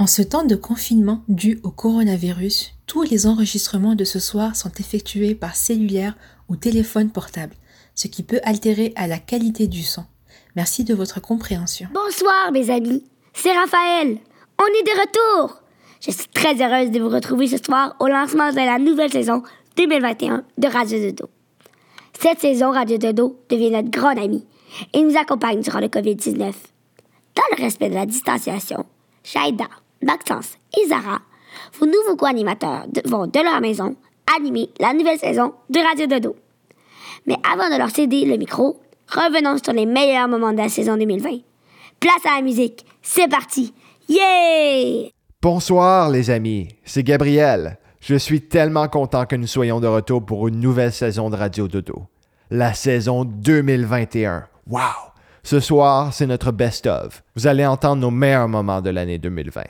En ce temps de confinement dû au coronavirus, tous les enregistrements de ce soir sont effectués par cellulaire ou téléphone portable, ce qui peut altérer à la qualité du son. Merci de votre compréhension. Bonsoir mes amis, c'est Raphaël. On est de retour. Je suis très heureuse de vous retrouver ce soir au lancement de la nouvelle saison 2021 de Radio Dodo. Cette saison, Radio Dodo devient notre grande amie et nous accompagne durant le COVID-19. Dans le respect de la distanciation, Shaida, Maxence et Zara, vos nouveaux co-animateurs vont de leur maison animer la nouvelle saison de Radio Dodo. Mais avant de leur céder le micro, revenons sur les meilleurs moments de la saison 2020. Place à la musique, c'est parti! Yeah! Bonsoir les amis, c'est Gabriel. Je suis tellement content que nous soyons de retour pour une nouvelle saison de Radio Dodo. La saison 2021. Wow! Ce soir, c'est notre best-of. Vous allez entendre nos meilleurs moments de l'année 2020.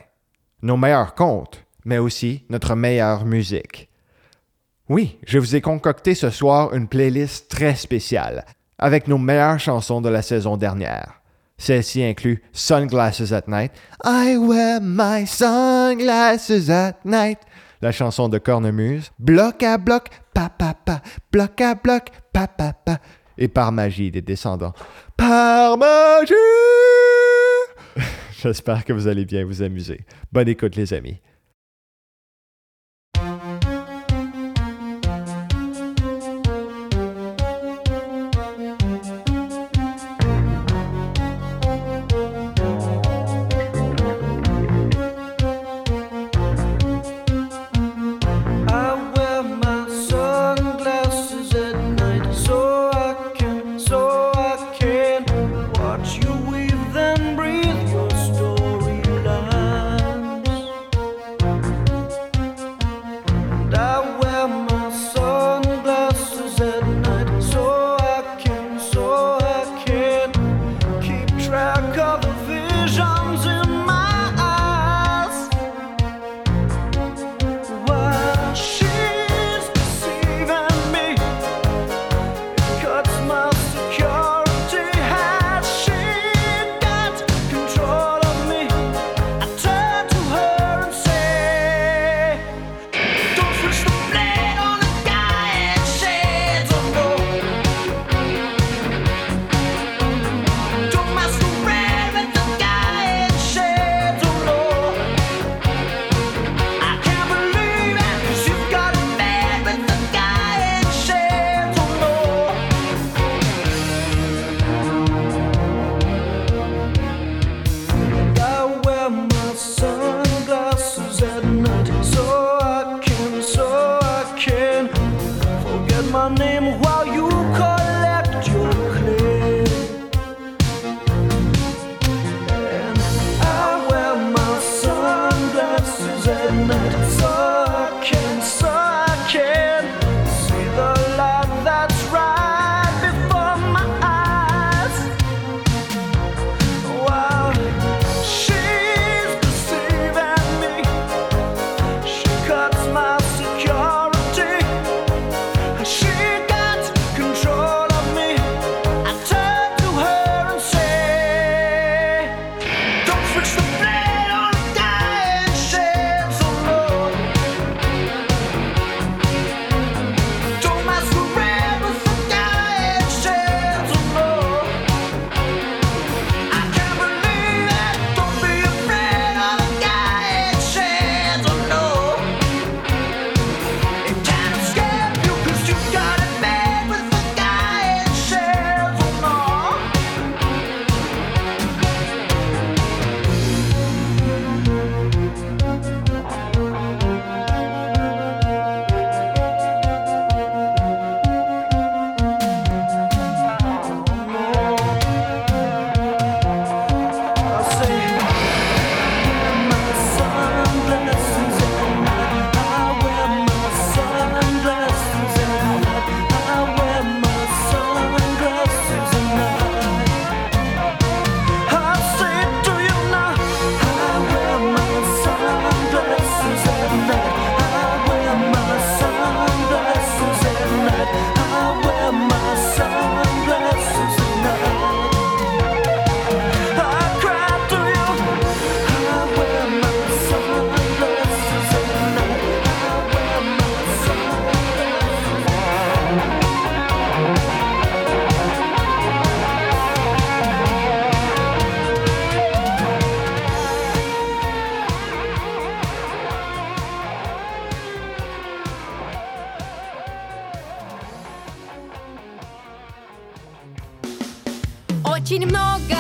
Nos meilleurs contes, mais aussi notre meilleure musique. Oui, je vous ai concocté ce soir une playlist très spéciale, avec nos meilleures chansons de la saison dernière. Celle-ci inclut Sunglasses at Night. I wear my sunglasses at night. La chanson de Cornemuse. Bloc à bloc, pa pa pa. Bloc à bloc, pa pa pa. Et par magie des descendants. Par magie! J'espère que vous allez bien vous amuser. Bonne écoute les amis. немного.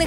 Очень-очень длинный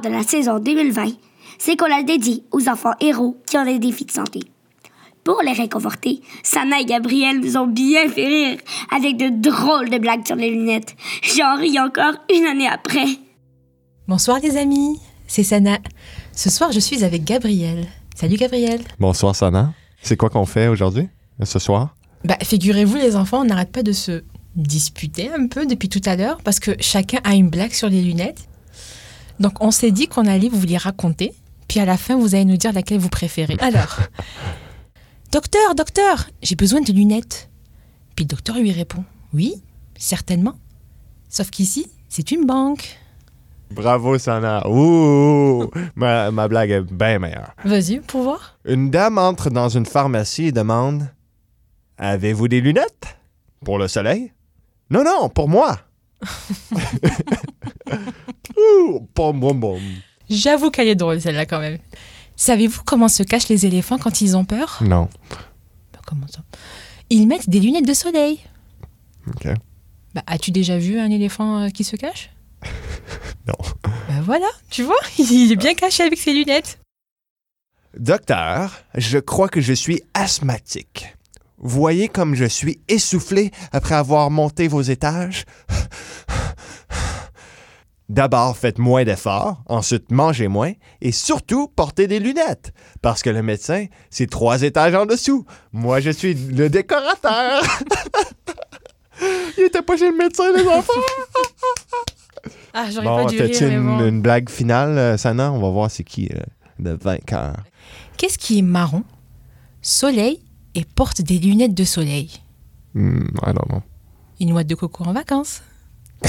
De la saison 2020, c'est qu'on la dédie aux enfants héros qui ont des défis de santé. Pour les réconforter, Sana et Gabriel nous ont bien fait rire avec de drôles de blagues sur les lunettes. J'en ris encore une année après. Bonsoir les amis, c'est Sana. Ce soir, je suis avec Gabriel. Salut Gabriel. Bonsoir, Sana. C'est quoi qu'on fait aujourd'hui, ce soir? Bah, figurez-vous les enfants, on n'arrête pas de se disputer un peu depuis tout à l'heure parce que chacun a une blague sur les lunettes. Donc on s'est dit qu'on allait vous les raconter, puis à la fin vous allez nous dire laquelle vous préférez. Alors, docteur, docteur, j'ai besoin de lunettes. Puis le docteur lui répond, oui, certainement. Sauf qu'ici, c'est une banque. Bravo, Sana. Ouh! ma, ma blague est bien meilleure. Vas-y, pour voir. Une dame entre dans une pharmacie et demande Avez-vous des lunettes Pour le soleil? Non, non, pour moi. J'avoue qu'elle est drôle celle-là quand même. Savez-vous comment se cachent les éléphants quand ils ont peur? Non. Bah, Comment ça? Ils mettent des lunettes de soleil. OK. Bah, as-tu déjà vu un éléphant euh, qui se cache? Non. Ben voilà, tu vois, il est bien caché avec ses lunettes. Docteur, je crois que je suis asthmatique. Voyez comme je suis essoufflé après avoir monté vos étages? D'abord, faites moins d'efforts, ensuite mangez moins et surtout portez des lunettes parce que le médecin, c'est trois étages en dessous. Moi, je suis le décorateur. Il était pas chez le médecin, les enfants. Ah, j'aurais Bon, pas dû rire, mais une, bon. une blague finale, euh, Sana? On va voir c'est qui euh, le vainqueur. Qu'est-ce qui est marron, soleil et porte des lunettes de soleil? Hmm, I don't know. Une noix de coco en vacances.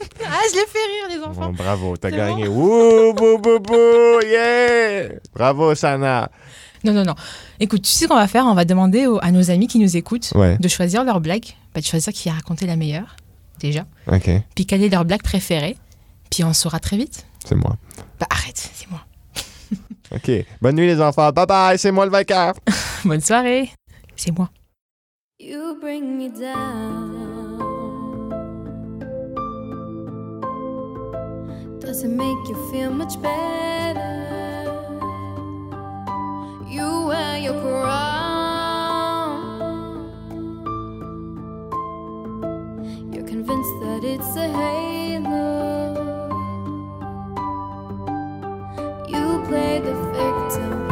ah, je les fais rire, les enfants. Bon, bravo, t'as gagné. Wouh, bou, bou, bou, yeah! Bravo, Sana. Non, non, non. Écoute, tu sais ce qu'on va faire? On va demander aux- à nos amis qui nous écoutent Ouais. de choisir leur blague, bah, de choisir qui a raconté la meilleure, déjà, OK, puis quelle est leur blague préférée, puis on saura très vite. c'est moi. Bah arrête, c'est moi. OK. Bonne nuit, les enfants. Bye bye, c'est moi le vainqueur. Bonne soirée. C'est moi. You bring me down. Does it make you feel much better? You wear your crown. You're convinced that it's a halo. You play the victim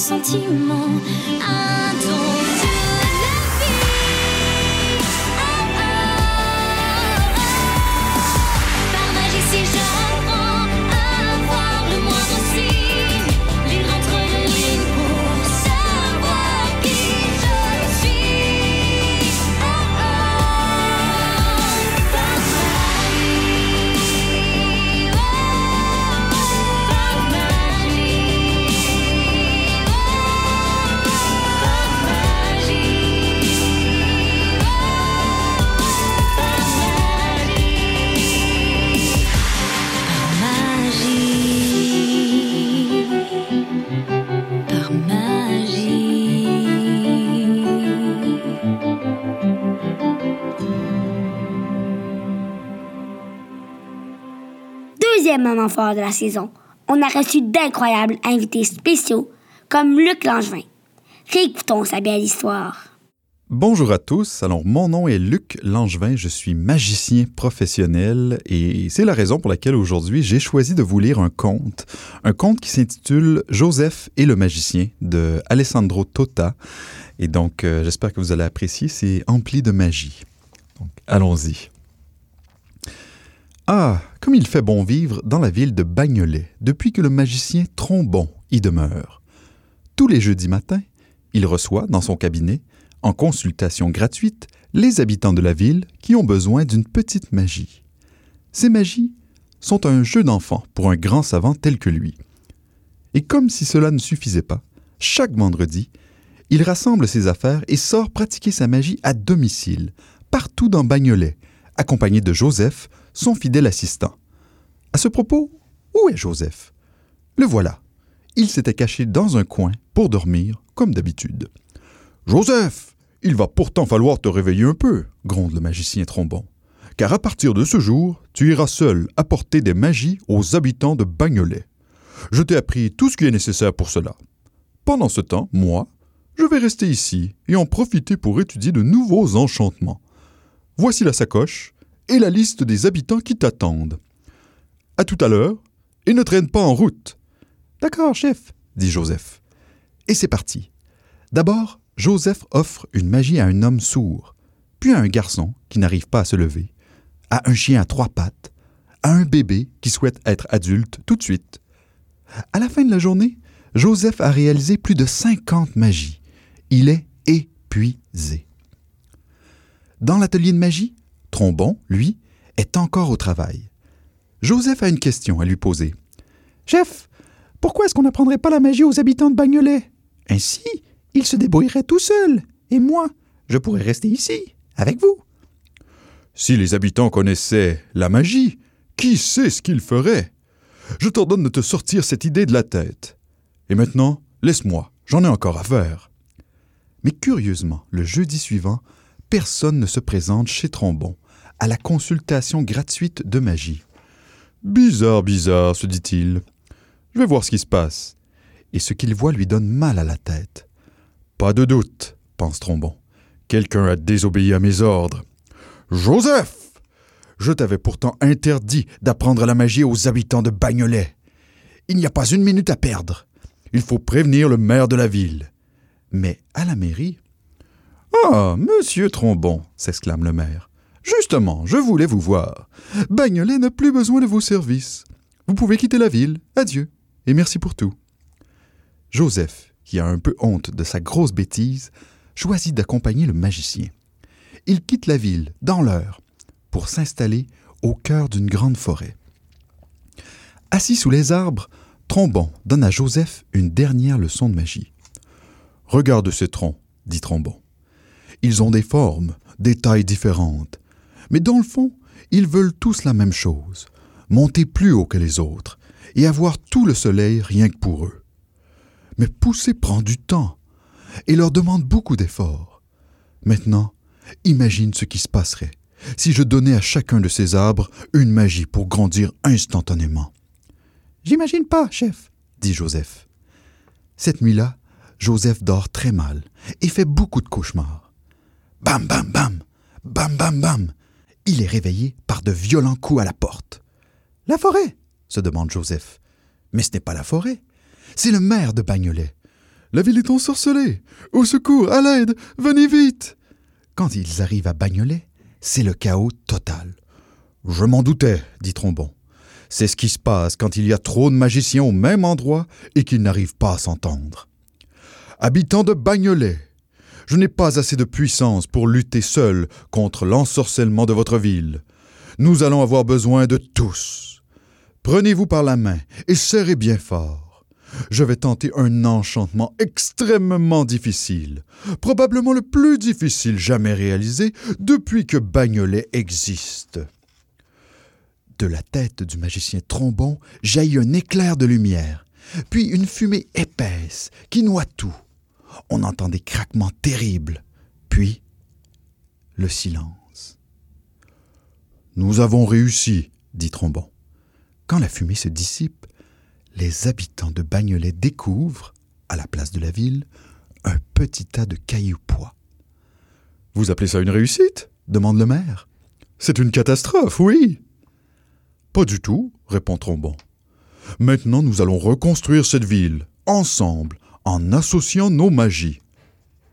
sentiment Un De la saison, on a reçu d'incroyables invités spéciaux comme Luc Langevin. Réécoutons sa belle histoire. Bonjour à tous. Alors, mon nom est Luc Langevin. Je suis magicien professionnel et c'est la raison pour laquelle aujourd'hui j'ai choisi de vous lire un conte. Un conte qui s'intitule Joseph et le magicien de Alessandro Tota. Et donc, euh, j'espère que vous allez apprécier. C'est empli de magie. Donc, allons-y. Ah, comme il fait bon vivre dans la ville de Bagnolet depuis que le magicien Trombon y demeure. Tous les jeudis matins, il reçoit dans son cabinet, en consultation gratuite, les habitants de la ville qui ont besoin d'une petite magie. Ces magies sont un jeu d'enfant pour un grand savant tel que lui. Et comme si cela ne suffisait pas, chaque vendredi, il rassemble ses affaires et sort pratiquer sa magie à domicile, partout dans Bagnolet, accompagné de Joseph, son fidèle assistant. À ce propos, où est Joseph? Le voilà. Il s'était caché dans un coin pour dormir, comme d'habitude. Joseph, il va pourtant falloir te réveiller un peu, gronde le magicien Trombon. Car à partir de ce jour, tu iras seul apporter des magies aux habitants de Bagnolet. Je t'ai appris tout ce qui est nécessaire pour cela. Pendant ce temps, moi, je vais rester ici et en profiter pour étudier de nouveaux enchantements. Voici la sacoche et la liste des habitants qui t'attendent. À tout à l'heure, et ne traîne pas en route. D'accord, chef, dit Joseph. Et c'est parti. D'abord, Joseph offre une magie à un homme sourd, puis à un garçon qui n'arrive pas à se lever. à un chien à trois pattes, à un bébé qui souhaite être adulte tout de suite. À la fin de la journée, Joseph a réalisé plus de 50 magies. Il est épuisé. Dans l'atelier de magie, Trombon, lui, est encore au travail. Joseph a une question à lui poser. Chef, pourquoi est-ce qu'on n'apprendrait pas la magie aux habitants de Bagnolet? Ainsi, ils se débrouilleraient tout seuls, et moi, je pourrais rester ici, avec vous. Si les habitants connaissaient la magie, qui sait ce qu'ils feraient? Je t'ordonne de te sortir cette idée de la tête. Et maintenant, laisse-moi, j'en ai encore à faire. Mais curieusement, le jeudi suivant, personne ne se présente chez Trombon à la consultation gratuite de magie. Bizarre, bizarre, se dit-il. Je vais voir ce qui se passe. Et ce qu'il voit lui donne mal à la tête. Pas de doute, pense Trombon. Quelqu'un a désobéi à mes ordres. Joseph Je t'avais pourtant interdit d'apprendre la magie aux habitants de Bagnolet. Il n'y a pas une minute à perdre. Il faut prévenir le maire de la ville. Mais à la mairie? Ah, monsieur Trombon, s'exclame le maire. Justement, je voulais vous voir. Bagnolet n'a plus besoin de vos services. Vous pouvez quitter la ville. Adieu. Et merci pour tout. Joseph, qui a un peu honte de sa grosse bêtise, choisit d'accompagner le magicien. Il quitte la ville, dans l'heure, pour s'installer au cœur d'une grande forêt. Assis sous les arbres, Trombon donne à Joseph une dernière leçon de magie. Regarde ces troncs, dit Trombon. Ils ont des formes, des tailles différentes, mais dans le fond, ils veulent tous la même chose, monter plus haut que les autres et avoir tout le soleil rien que pour eux. Mais pousser prend du temps et leur demande beaucoup d'efforts. Maintenant, imagine ce qui se passerait si je donnais à chacun de ces arbres une magie pour grandir instantanément. J'imagine pas, chef, dit Joseph. Cette nuit-là, Joseph dort très mal et fait beaucoup de cauchemars. Bam, bam, bam, bam, bam, bam. Il est réveillé par de violents coups à la porte. La forêt se demande Joseph. Mais ce n'est pas la forêt, c'est le maire de Bagnolet. La ville est ensorcelée. Au secours, à l'aide, venez vite. Quand ils arrivent à Bagnolet, c'est le chaos total. Je m'en doutais, dit Trombon. C'est ce qui se passe quand il y a trop de magiciens au même endroit et qu'ils n'arrivent pas à s'entendre. Habitants de Bagnolet, je n'ai pas assez de puissance pour lutter seul contre l'ensorcellement de votre ville. Nous allons avoir besoin de tous. Prenez-vous par la main et serrez bien fort. Je vais tenter un enchantement extrêmement difficile, probablement le plus difficile jamais réalisé depuis que Bagnolet existe. De la tête du magicien Trombon jaillit un éclair de lumière, puis une fumée épaisse qui noie tout. On entend des craquements terribles, puis le silence. Nous avons réussi, dit Trombon. Quand la fumée se dissipe, les habitants de Bagnolet découvrent, à la place de la ville, un petit tas de cailloux pois. Vous appelez ça une réussite? demande le maire. C'est une catastrophe, oui. Pas du tout, répond Trombon. Maintenant, nous allons reconstruire cette ville, ensemble, en associant nos magies.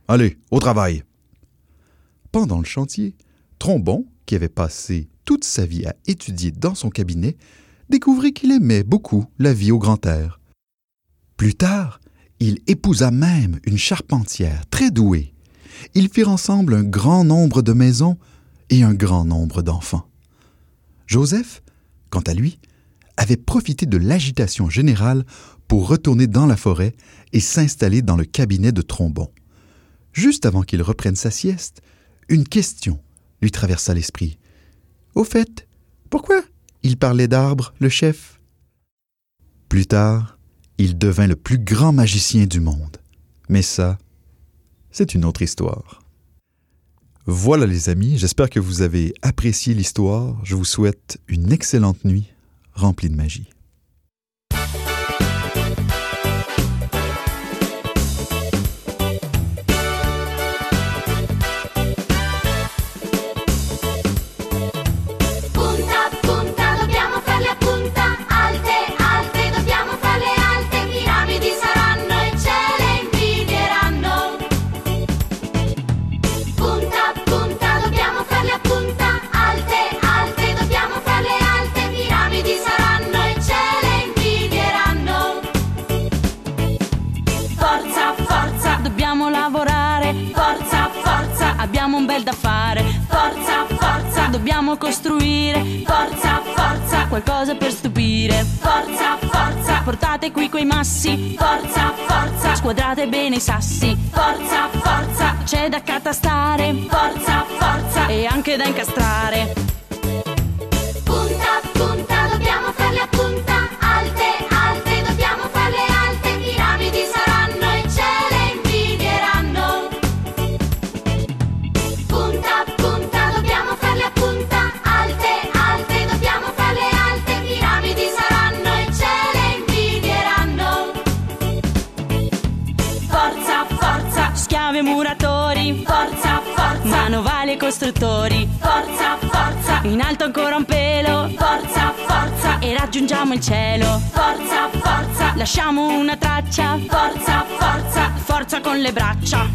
Allez, au travail. Pendant le chantier, Trombon, qui avait passé toute sa vie à étudier dans son cabinet, découvrit qu'il aimait beaucoup la vie au grand air. Plus tard, il épousa même une charpentière très douée. Ils firent ensemble un grand nombre de maisons et un grand nombre d'enfants. Joseph, quant à lui, avait profité de l'agitation générale pour retourner dans la forêt et s'installer dans le cabinet de Trombon. Juste avant qu'il reprenne sa sieste, une question lui traversa l'esprit. Au fait, pourquoi il parlait d'arbres, le chef? Plus tard, il devint le plus grand magicien du monde. Mais ça, c'est une autre histoire. Voilà les amis, j'espère que vous avez apprécié l'histoire. Je vous souhaite une excellente nuit remplie de magie. Bene i sassi. Braccia.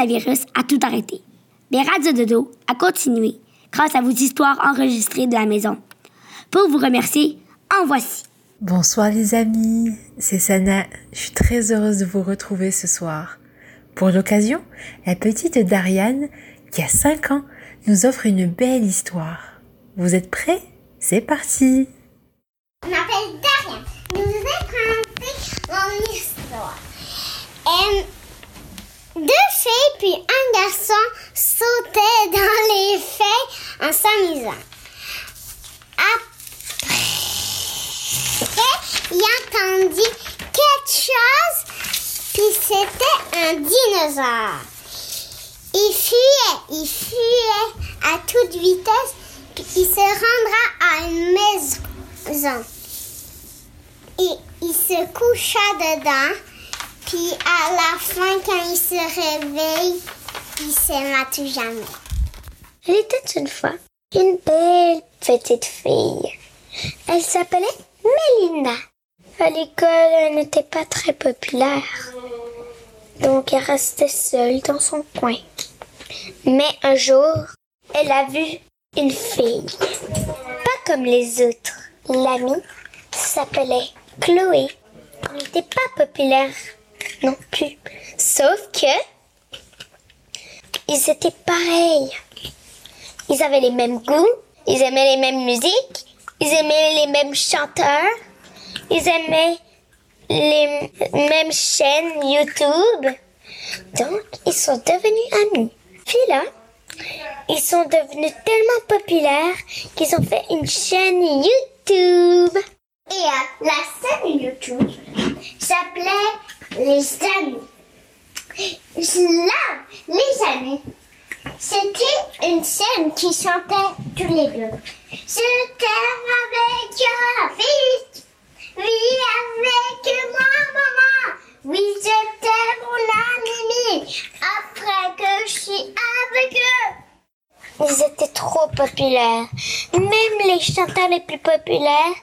Coronavirus a tout arrêté. Mais Radio Dodo a continué grâce à vos histoires enregistrées de la maison. Pour vous remercier, en voici. Bonsoir les amis, c'est Sana. Je suis très heureuse de vous retrouver ce soir. Pour l'occasion, la petite Dariane, qui a 5 ans, nous offre une belle histoire. Vous êtes prêts? C'est parti Je m'appelle Darian. Je vous ai raconté mon histoire. Euh, deux filles puis un garçon sautaient dans les feuilles en s'amusant. Après, il entendit quelque chose, puis c'était un dinosaure. Il fuyait, il fuyait à toute vitesse, puis il se rendra à une maison. Et il se coucha dedans, puis à la fin, quand il se réveille, il s'aima tout jamais. Il était une fois une belle petite fille. Elle s'appelait Mélinda. À l'école, elle n'était pas très populaire. Donc, elle restait seule dans son coin. Mais un jour, elle a vu une fille. Pas comme les autres. L'amie s'appelait Chloé. Elle n'était pas populaire non plus. Sauf que ils étaient pareils. Ils avaient les mêmes goûts, ils aimaient les mêmes musiques, ils aimaient les mêmes chanteurs, ils aimaient les mêmes chaînes YouTube. Donc, ils sont devenus amis. Puis là, ils sont devenus tellement populaires qu'ils ont fait une chaîne YouTube. Et euh, la chaîne YouTube s'appelait Les Amis. Là, les amis, c'était une scène qui chantait tous les deux. Je t'aime avec un vite, oui avec moi maman, oui je t'aime mon ami, après que je suis avec eux. Ils étaient trop populaires. Même les chanteurs les plus populaires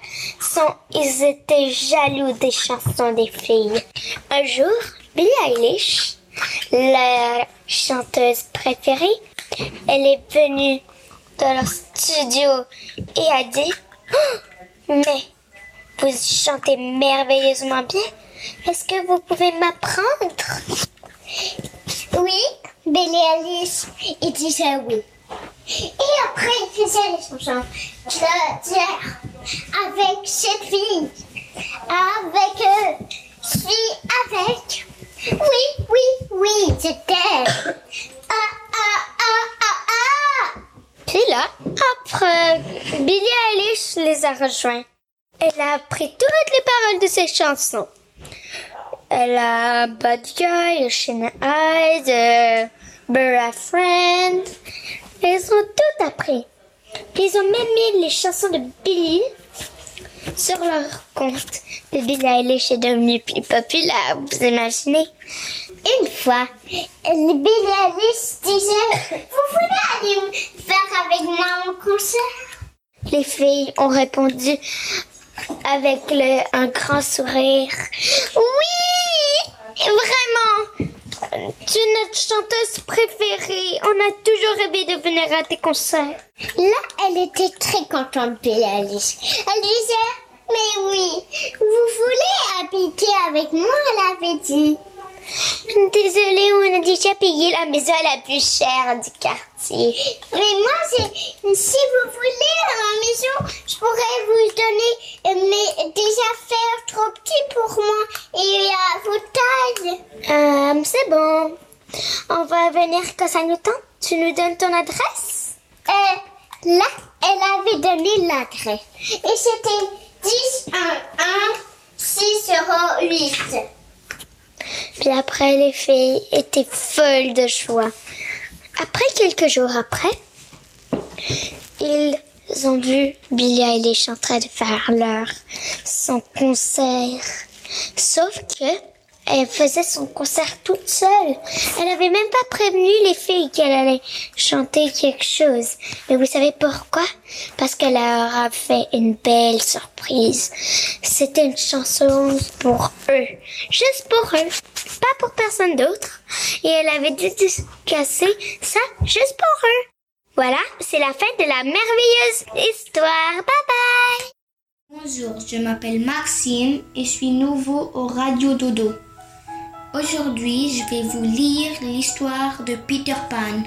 garçons, ils étaient jaloux des chansons des filles. Un jour, Billie Eilish, leur chanteuse préférée, elle est venue dans leur studio et a dit Oh, Mais vous chantez merveilleusement bien. Est-ce que vous pouvez m'apprendre? Oui, Billy Alice, il disait oui. Et après, il faisait les chansons de dire avec cette fille, avec eux, suis avec. Oui, oui, oui, c'était. Ah, ah, ah, ah, ah. Puis là, après, Billie Eilish les a rejoints. Elle a appris toutes les paroles de ses chansons. Elle a Bad Guy, Ocean Eyes, euh, Burra Friend. Elles ont tout appris. Ils ont même mis les chansons de Billie sur leur compte. Billie Eilish est devenue plus populaire, vous imaginez? Une fois, Billy Alice disait Vous voulez aller faire avec moi mon concert? Les filles ont répondu avec le, un grand sourire. Oui, vraiment. Tu es notre chanteuse préférée. On a toujours rêvé de venir à tes concerts. Là, elle était très contente, Billy Alice. Elle disait Mais oui, vous voulez habiter avec moi Elle avait dit. Désolée, on a déjà payé la maison la plus chère du quartier. Mais moi, si vous voulez ma maison, je pourrais vous donner euh, mais des affaires trop petites pour moi et à vos tailles. Euh, c'est bon. On va venir quand ça nous tente. Tu nous donnes ton adresse? Euh, là, elle avait donné l'adresse. Et c'était 10 1 1 6 8. Puis après, les filles étaient folles de joie. Après, quelques jours après, ils ont vu Billie Eilish en train faire leur son concert. Sauf que elle faisait son concert toute seule. Elle avait même pas prévenu les filles qu'elle allait chanter quelque chose. Mais vous savez pourquoi? Parce qu'elle leur a fait une belle surprise. C'était une chanson pour eux. Juste pour eux. Pas pour personne d'autre. Et elle avait dédicacé ça juste pour eux. Voilà, c'est la fin de la merveilleuse histoire. Bye bye! Bonjour, je m'appelle Maxime et je suis nouveau au Radio Dodo. Aujourd'hui, je vais vous lire l'histoire de Peter Pan.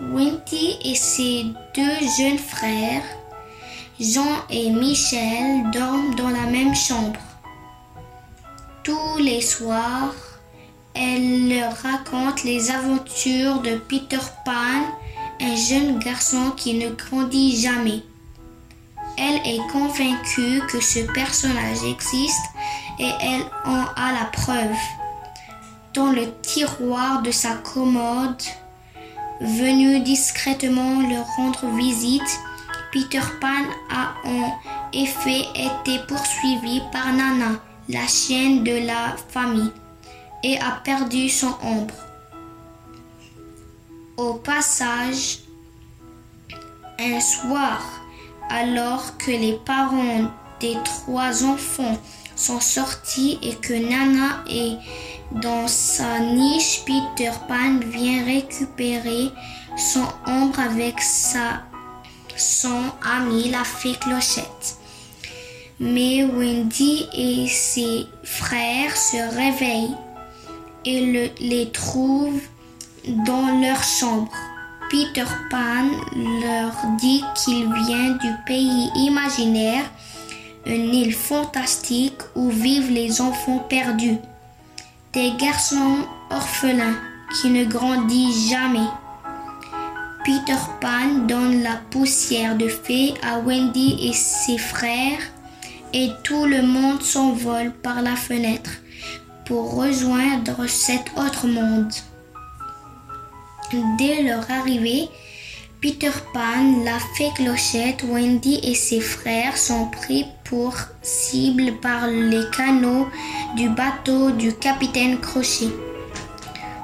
Wendy et ses deux jeunes frères, Jean et Michel, dorment dans la même chambre. Tous les soirs, elle leur raconte les aventures de Peter Pan, un jeune garçon qui ne grandit jamais. Elle est convaincue que ce personnage existe et elle en a la preuve. Dans le tiroir de sa commode, venu discrètement leur rendre visite, Peter Pan a en effet été poursuivi par Nana, la chienne de la famille, et a perdu son ombre. Au passage, un soir, alors que les parents des trois enfants sont sortis et que Nana est dans sa niche, Peter Pan vient récupérer son ombre avec sa, son ami la fée Clochette. Mais Wendy et ses frères se réveillent et le- les trouvent dans leur chambre. Peter Pan leur dit qu'il vient du pays imaginaire, une île fantastique où vivent les enfants perdus, des garçons orphelins qui ne grandissent jamais. Peter Pan donne la poussière de fée à Wendy et ses frères et tout le monde s'envole par la fenêtre pour rejoindre cet autre monde. Dès leur arrivée, Peter Pan, la fée Clochette, Wendy et ses frères sont pris cible par les canaux du bateau du capitaine Crochet.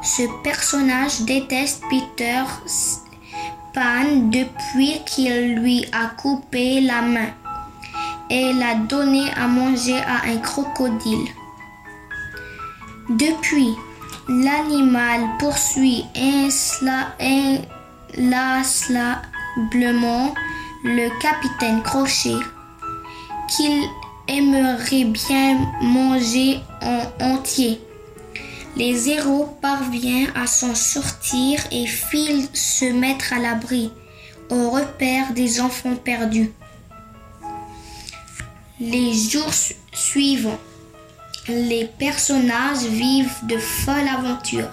Ce personnage déteste Peter Pan depuis qu'il lui a coupé la main et l'a donné à manger à un crocodile. Depuis, l'animal poursuit inlassablement le capitaine Crochet qu'il aimerait bien manger en entier. Les héros parviennent à s'en sortir et filent se mettre à l'abri au repère des enfants perdus. Les jours su- suivants, les personnages vivent de folles aventures.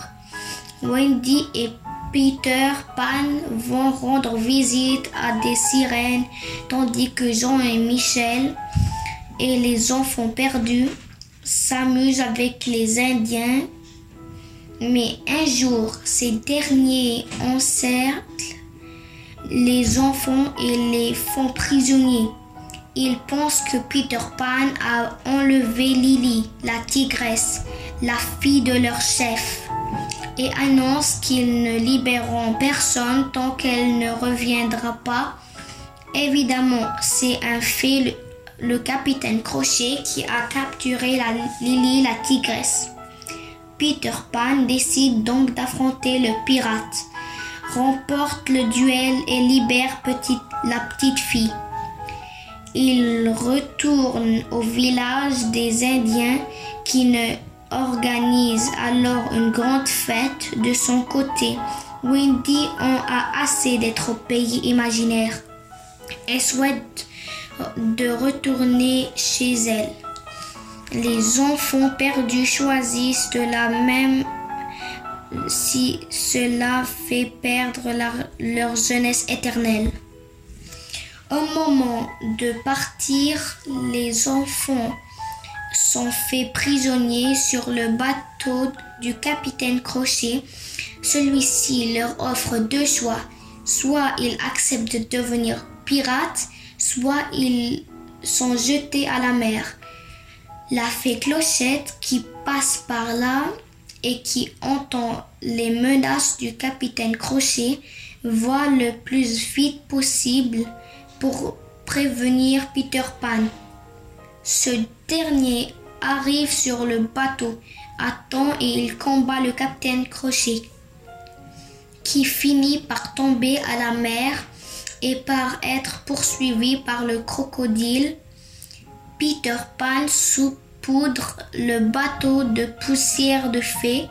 Wendy et Peter Pan vont rendre visite à des sirènes, tandis que Jean et Michel et les enfants perdus s'amusent avec les Indiens. Mais un jour, ces derniers encerclent les enfants et les font prisonniers. Ils pensent que Peter Pan a enlevé Lily, la tigresse, la fille de leur chef, et annoncent qu'ils ne libéreront personne tant qu'elle ne reviendra pas. Évidemment, c'est un fait, le, capitaine Crochet qui a capturé la Lily, la tigresse. Peter Pan décide donc d'affronter le pirate, remporte le duel et libère la petite fille. Il retourne au village des Indiens qui ne organise alors une grande fête de son côté. Wendy en a assez d'être au pays imaginaire. Elle souhaite de retourner chez elle. Les enfants perdus choisissent de la même si cela fait perdre leur jeunesse éternelle. Au moment de partir, les enfants sont faits prisonniers sur le bateau du capitaine Crochet. Celui-ci leur offre deux choix. Soit ils acceptent de devenir pirates, soit ils sont jetés à la mer. La fée Clochette qui passe par là et qui entend les menaces du capitaine Crochet voit le plus vite possible pour prévenir Peter Pan. Dernier arrive sur le bateau à temps et il combat le capitaine Crochet, qui finit par tomber à la mer et par être poursuivi par le crocodile. Peter Pan saupoudre le bateau de poussière de fée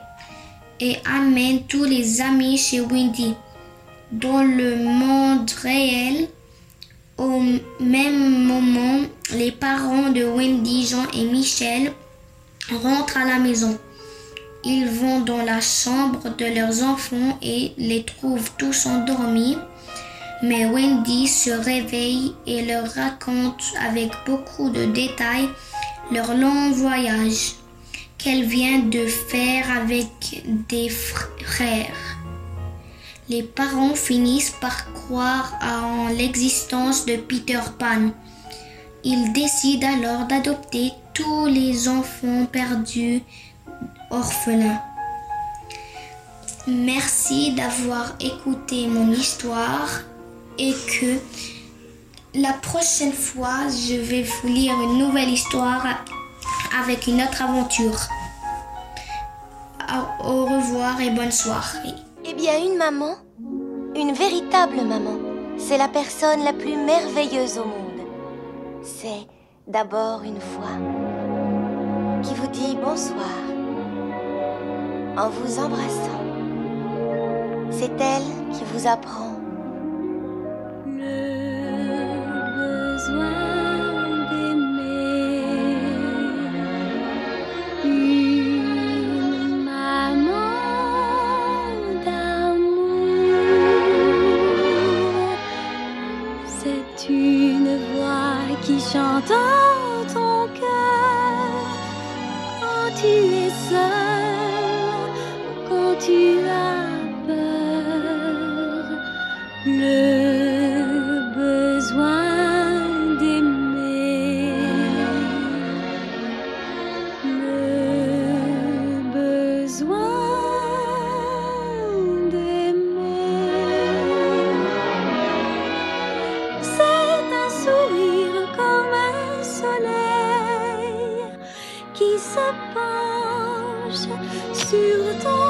et amène tous les amis chez Wendy. Dans le monde réel, au même moment, les parents de Wendy, Jean et Michel rentrent à la maison. Ils vont dans la chambre de leurs enfants et les trouvent tous endormis. Mais Wendy se réveille et leur raconte avec beaucoup de détails leur long voyage qu'elle vient de faire avec des frères. Les parents finissent par croire en l'existence de Peter Pan. Ils décident alors d'adopter tous les enfants perdus orphelins. Merci d'avoir écouté mon histoire et que la prochaine fois, je vais vous lire une nouvelle histoire avec une autre aventure. Au- revoir et bonne soirée. Eh bien, une maman, une véritable maman, c'est la personne la plus merveilleuse au monde. C'est d'abord une fois qui vous dit bonsoir en vous embrassant. C'est elle qui vous apprend qui sur ton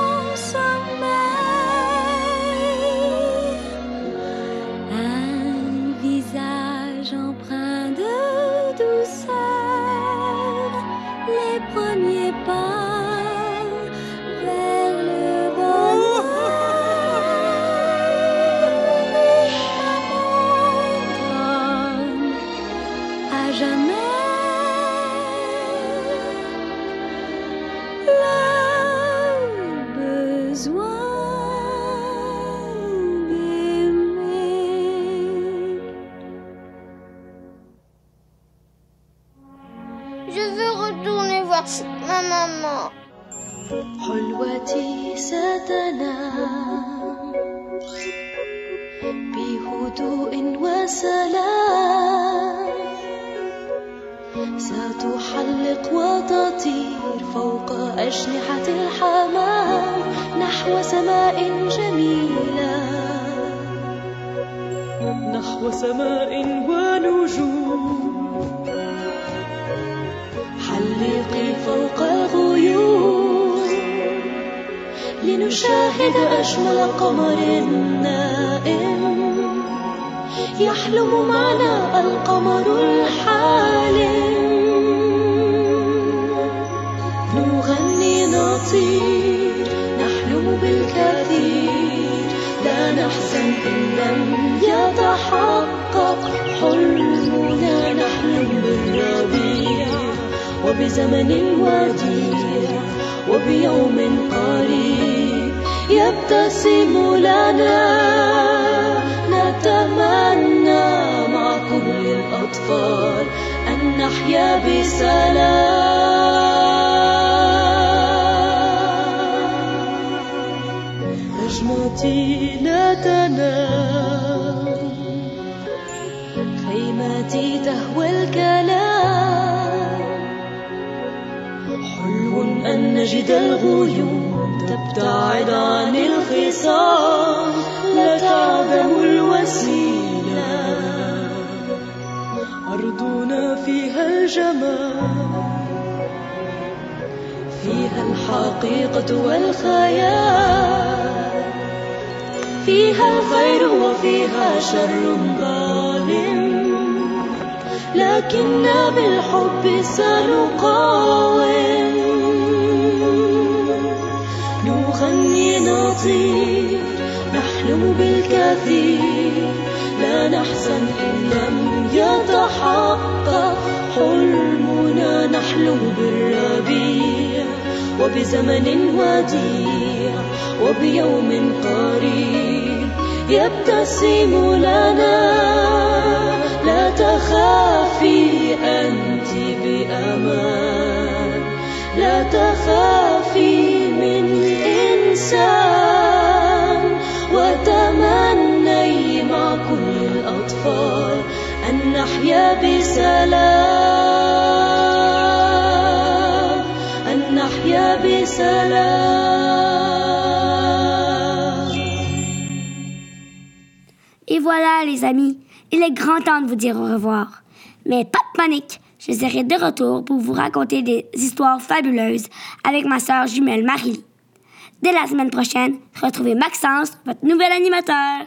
لم يتحقق حلمنا نحلم بالربيع وبزمن وديع وبيوم قريب يبتسم لنا. نتمنى مع كل الأطفال أن نحيا بسلام. نجمتي لا خيمتي تهوى الكلام. حلو أن نجد الغيوم تبتعد عن الخصام. لا تعدم الوسيلة. أرضنا فيها الجمال. فيها الحقيقة والخيال. فيها الخير وفيها شر ظالم لكن بالحب سنقاوم. نغني نطير نحلم بالكثير. لا نحزن إن لم يتحقق. حلمنا نحلم بالربيع وبزمن وديع وبيوم قريب يبتسم لنا. تخافي أنت بأمان. لا تخافي من إنسان. وتمني مع كل الأطفال أن نحيا بسلام. أن نحيا بسلام. Et voilà, les amis, il est grand temps de vous dire au revoir. Mais pas de panique, je serai de retour pour vous raconter des histoires fabuleuses avec ma sœur jumelle Marie. Dès la semaine prochaine, retrouvez Maxence, votre nouvel animateur.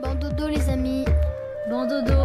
Bon dodo les amis. Bon dodo.